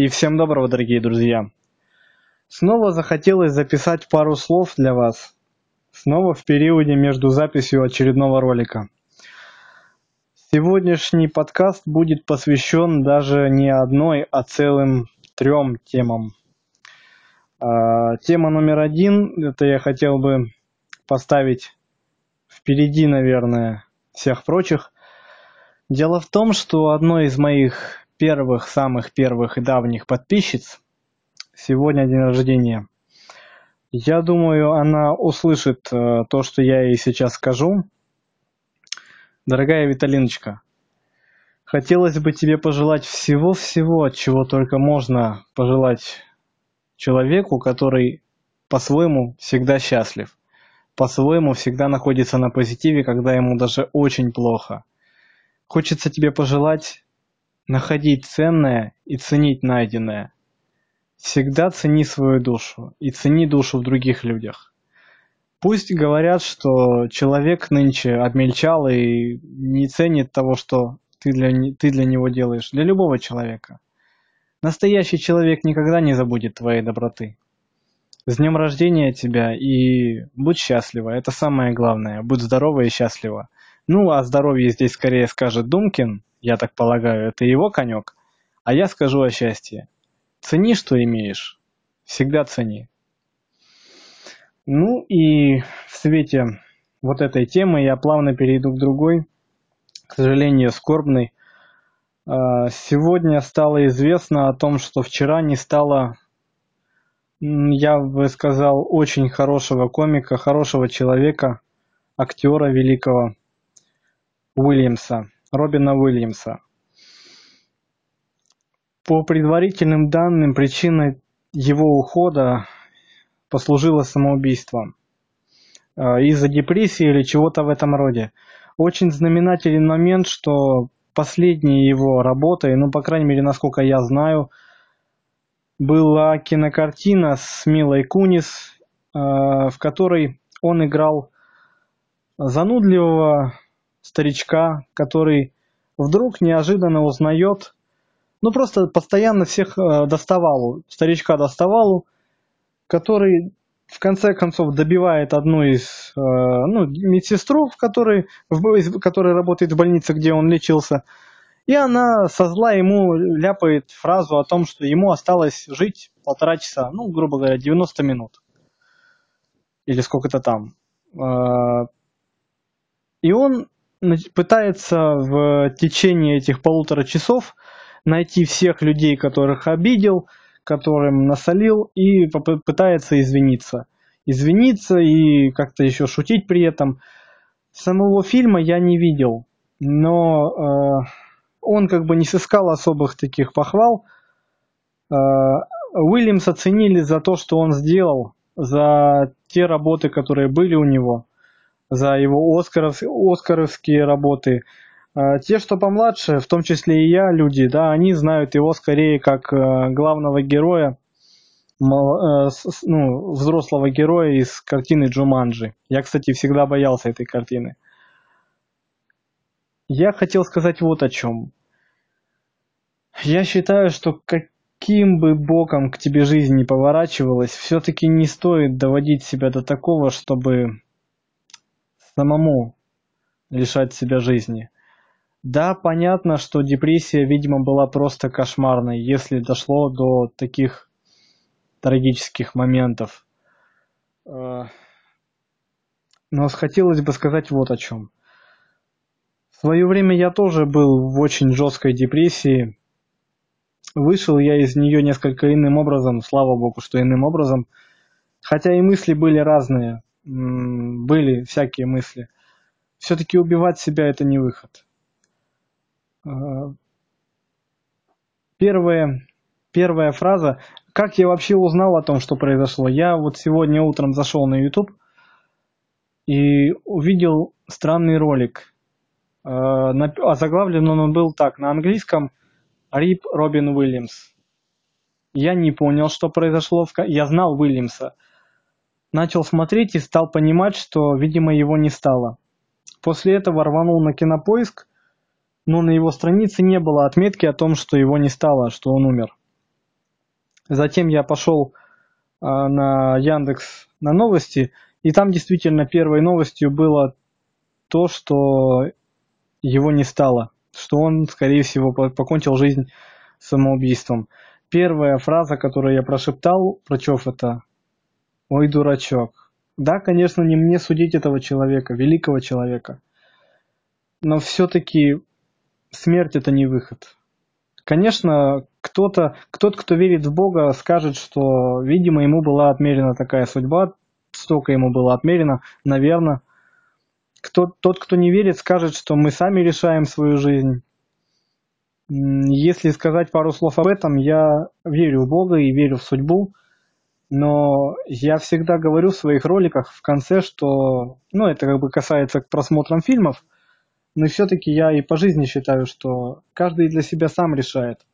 И всем доброго, дорогие друзья. Снова захотелось записать пару слов для вас. Снова в периоде между записью очередного ролика. Сегодняшний подкаст будет посвящен даже не одной, а целым трем темам. А, тема номер один, это я хотел бы поставить впереди, наверное, всех прочих. Дело в том, что одной из моих первых, самых первых и давних подписчиц сегодня день рождения. Я думаю, она услышит э, то, что я ей сейчас скажу, Дорогая Виталиночка, хотелось бы тебе пожелать всего-всего, чего только можно пожелать человеку, который по-своему всегда счастлив, по-своему всегда находится на позитиве, когда ему даже очень плохо. Хочется тебе пожелать находить ценное и ценить найденное. Всегда цени свою душу и цени душу в других людях. Пусть говорят, что человек нынче обмельчал и не ценит того, что ты для, ты для него делаешь, для любого человека. Настоящий человек никогда не забудет твоей доброты. С днем рождения тебя и будь счастлива, это самое главное, будь здорова и счастлива. Ну, а здоровье здесь скорее скажет Думкин, я так полагаю, это его конек, а я скажу о счастье. Цени, что имеешь, всегда цени. Ну и в свете вот этой темы я плавно перейду к другой, к сожалению, скорбной. А, сегодня стало известно о том, что вчера не стало, я бы сказал, очень хорошего комика, хорошего человека, актера великого Уильямса, Робина Уильямса. По предварительным данным, причиной его ухода послужило самоубийством э, из-за депрессии или чего-то в этом роде. Очень знаменателен момент, что последней его работой, ну, по крайней мере, насколько я знаю, была кинокартина с Милой Кунис, э, в которой он играл занудливого старичка, который вдруг неожиданно узнает, ну просто постоянно всех э, доставал, старичка доставал, который в конце концов добивает одну из, э, ну, медсестру, в которой, в, которая работает в больнице, где он лечился, и она со зла ему ляпает фразу о том, что ему осталось жить полтора часа, ну, грубо говоря, 90 минут. Или сколько-то там. Э, и он пытается в течение этих полутора часов найти всех людей, которых обидел, которым насолил и попытается извиниться. Извиниться и как-то еще шутить при этом. Самого фильма я не видел, но э, он как бы не сыскал особых таких похвал. Э, Уильямс оценили за то, что он сделал, за те работы, которые были у него, за его оскаров, оскаровские работы, а, те, что помладше, в том числе и я, люди, да, они знают его скорее как э, главного героя, э, ну, взрослого героя из картины Джуманджи. Я, кстати, всегда боялся этой картины. Я хотел сказать вот о чем. Я считаю, что каким бы боком к тебе жизнь не поворачивалась, все-таки не стоит доводить себя до такого, чтобы самому лишать себя жизни. Да, понятно, что депрессия, видимо, была просто кошмарной, если дошло до таких трагических моментов. Э, но хотелось бы сказать вот о чем. В свое время я тоже был в очень жесткой депрессии. Вышел я из нее несколько иным образом, слава богу, что иным образом. Хотя и мысли были разные, были всякие мысли. Все-таки убивать себя это не выход. Э, первая, первая фраза. Как я вообще узнал о том, что произошло? Я вот сегодня утром зашел на YouTube и увидел странный ролик. А заглавлен он был так, на английском Рип Робин Уильямс. Я не понял, что произошло. Я знал Уильямса. Начал смотреть и стал понимать, что, видимо, его не стало. После этого рванул на кинопоиск но на его странице не было отметки о том, что его не стало, что он умер. Затем я пошел а, на Яндекс на новости, и там действительно первой новостью было то, что его не стало, что он, скорее всего, покончил жизнь самоубийством. Первая фраза, которую я прошептал, Прочев это «Ой, дурачок». Да, конечно, не мне судить этого человека, великого человека. Но все-таки смерть это не выход. Конечно, кто-то, кто-то, кто верит в Бога, скажет, что, видимо, ему была отмерена такая судьба, столько ему было отмерено, наверное. Кто, тот, кто не верит, скажет, что мы сами решаем свою жизнь. Если сказать пару слов об этом, я верю в Бога и верю в судьбу, но я всегда говорю в своих роликах в конце, что, ну, это как бы касается к просмотрам фильмов, но все-таки я и по жизни считаю, что каждый для себя сам решает,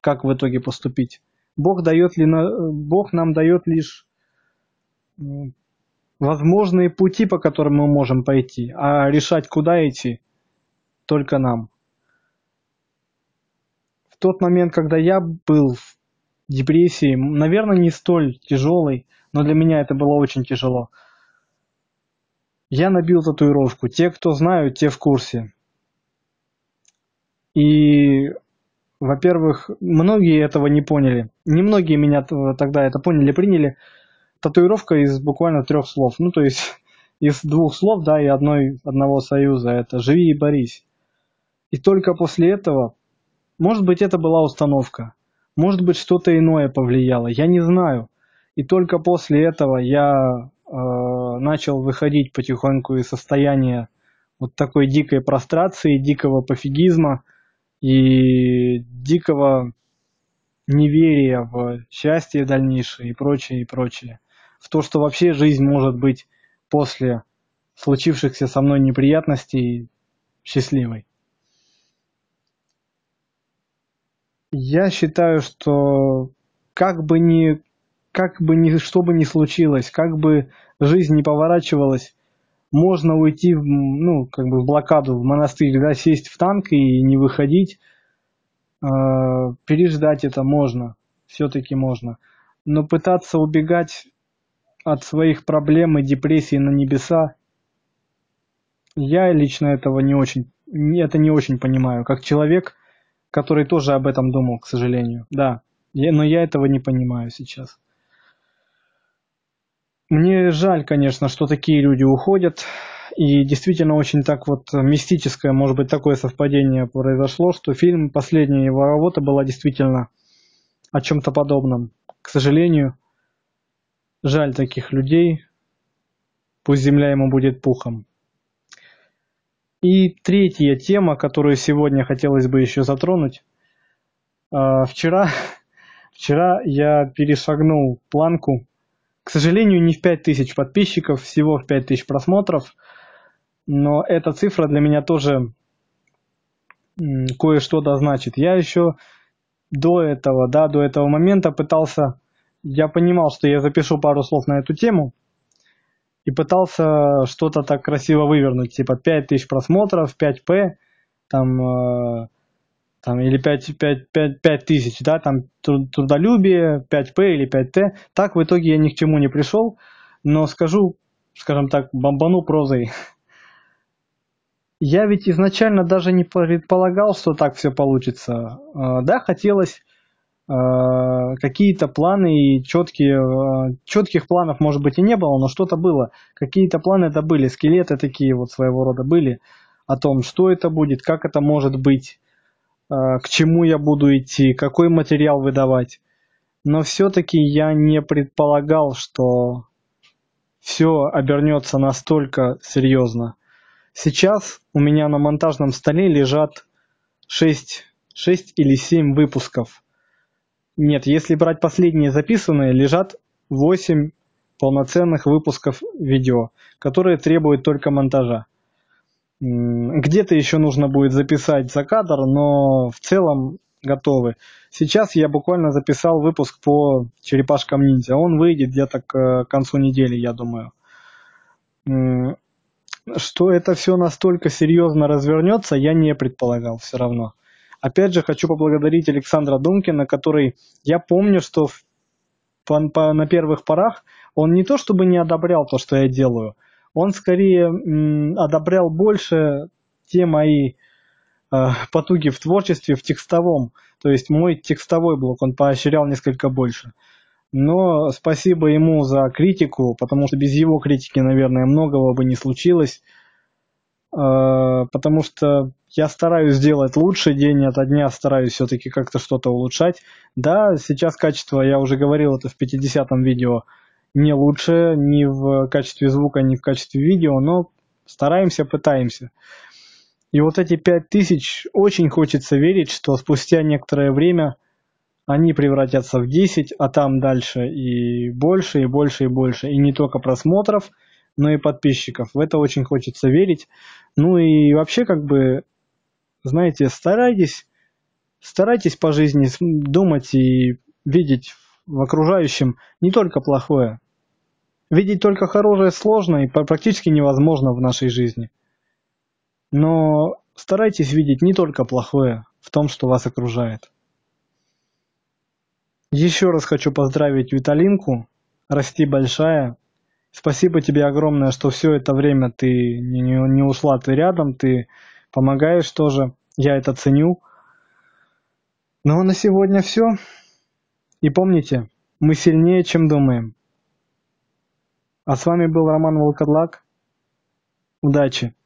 как в итоге поступить. Бог дает ли Бог нам дает лишь возможные пути, по которым мы можем пойти, а решать, куда идти, только нам. В тот момент, когда я был в депрессии, наверное, не столь тяжелой, но для меня это было очень тяжело. Я набил татуировку. Те, кто знают, те в курсе. И, во-первых, многие этого не поняли. Немногие меня тогда это поняли, приняли татуировка из буквально трех слов. Ну, то есть из двух слов, да, и одной, одного союза. Это «живи и борись». И только после этого, может быть, это была установка, может быть, что-то иное повлияло, я не знаю. И только после этого я э, начал выходить потихоньку из состояния вот такой дикой прострации, дикого пофигизма и дикого неверия в счастье дальнейшее и прочее, и прочее в то, что вообще жизнь может быть после случившихся со мной неприятностей счастливой. Я считаю, что как бы ни, как бы ни, что бы ни случилось, как бы жизнь не поворачивалась, можно уйти в, ну, как бы в блокаду, в монастырь, да, сесть в танк и не выходить, э, переждать это можно, все-таки можно. Но пытаться убегать от своих проблем и депрессий на небеса, я лично этого не очень, это не очень понимаю, как человек, который тоже об этом думал, к сожалению. Да, но я этого не понимаю сейчас. Мне жаль, конечно, что такие люди уходят. И действительно очень так вот мистическое, может быть, такое совпадение произошло, что фильм, последняя его работа была действительно о чем-то подобном. К сожалению, Жаль таких людей. Пусть земля ему будет пухом. И третья тема, которую сегодня хотелось бы еще затронуть. А, вчера, вчера я перешагнул планку. К сожалению, не в 5000 подписчиков, всего в 5000 просмотров. Но эта цифра для меня тоже кое-что да значит. Я еще до этого, да, до этого момента пытался я понимал, что я запишу пару слов на эту тему и пытался что-то так красиво вывернуть, типа 5000 просмотров, 5P, там, э, там или 5, 5, 5, 5 тысяч, да, там трудолюбие, 5P или 5T. Так в итоге я ни к чему не пришел, но скажу, скажем так, бомбану прозой. Я ведь изначально даже не предполагал, что так все получится. Э, да, хотелось какие-то планы и четкие, э, четких планов, может быть, и не было, но что-то было. Какие-то планы это были, скелеты такие вот своего рода были о том, что это будет, как это может быть, э, к чему я буду идти, какой материал выдавать. Но все-таки я не предполагал, что все обернется настолько серьезно. Сейчас у меня на монтажном столе лежат 6, 6 или 7 выпусков – нет, если брать последние записанные, лежат 8 полноценных выпусков видео, которые требуют только монтажа. Где-то еще нужно будет записать за кадр, но в целом готовы. Сейчас я буквально записал выпуск по черепашкам ниндзя. Он выйдет где-то к концу недели, я думаю. Что это все настолько серьезно развернется, я не предполагал все равно. Опять же, хочу поблагодарить Александра Думкина, который, я помню, что в по, по, на первых порах он не то чтобы не одобрял то, что я делаю, он скорее м, одобрял больше те мои э, потуги в творчестве, в текстовом. То есть мой текстовой блок он поощрял несколько больше. Но спасибо ему за критику, потому что без его критики, наверное, многого бы не случилось. Э, потому что я стараюсь сделать лучше день ото дня, стараюсь все-таки как-то что-то улучшать. Да, сейчас качество, я уже говорил это в 50-м видео, не лучше ни в качестве звука, ни в качестве видео, но стараемся, пытаемся. И вот эти 5000, очень хочется верить, что спустя некоторое время они превратятся в 10, а там дальше и больше, и больше, и больше. И не только просмотров, но и подписчиков. В это очень хочется верить. Ну и вообще, как бы, знаете, старайтесь, старайтесь по жизни думать и видеть в окружающем не только плохое. Видеть только хорошее сложно и практически невозможно в нашей жизни. Но старайтесь видеть не только плохое в том, что вас окружает. Еще раз хочу поздравить Виталинку. Расти большая. Спасибо тебе огромное, что все это время ты не, не, ушла, ты рядом, ты помогаешь тоже. Я это ценю. Ну а на сегодня все. И помните, мы сильнее, чем думаем. А с вами был Роман Волкодлак. Удачи!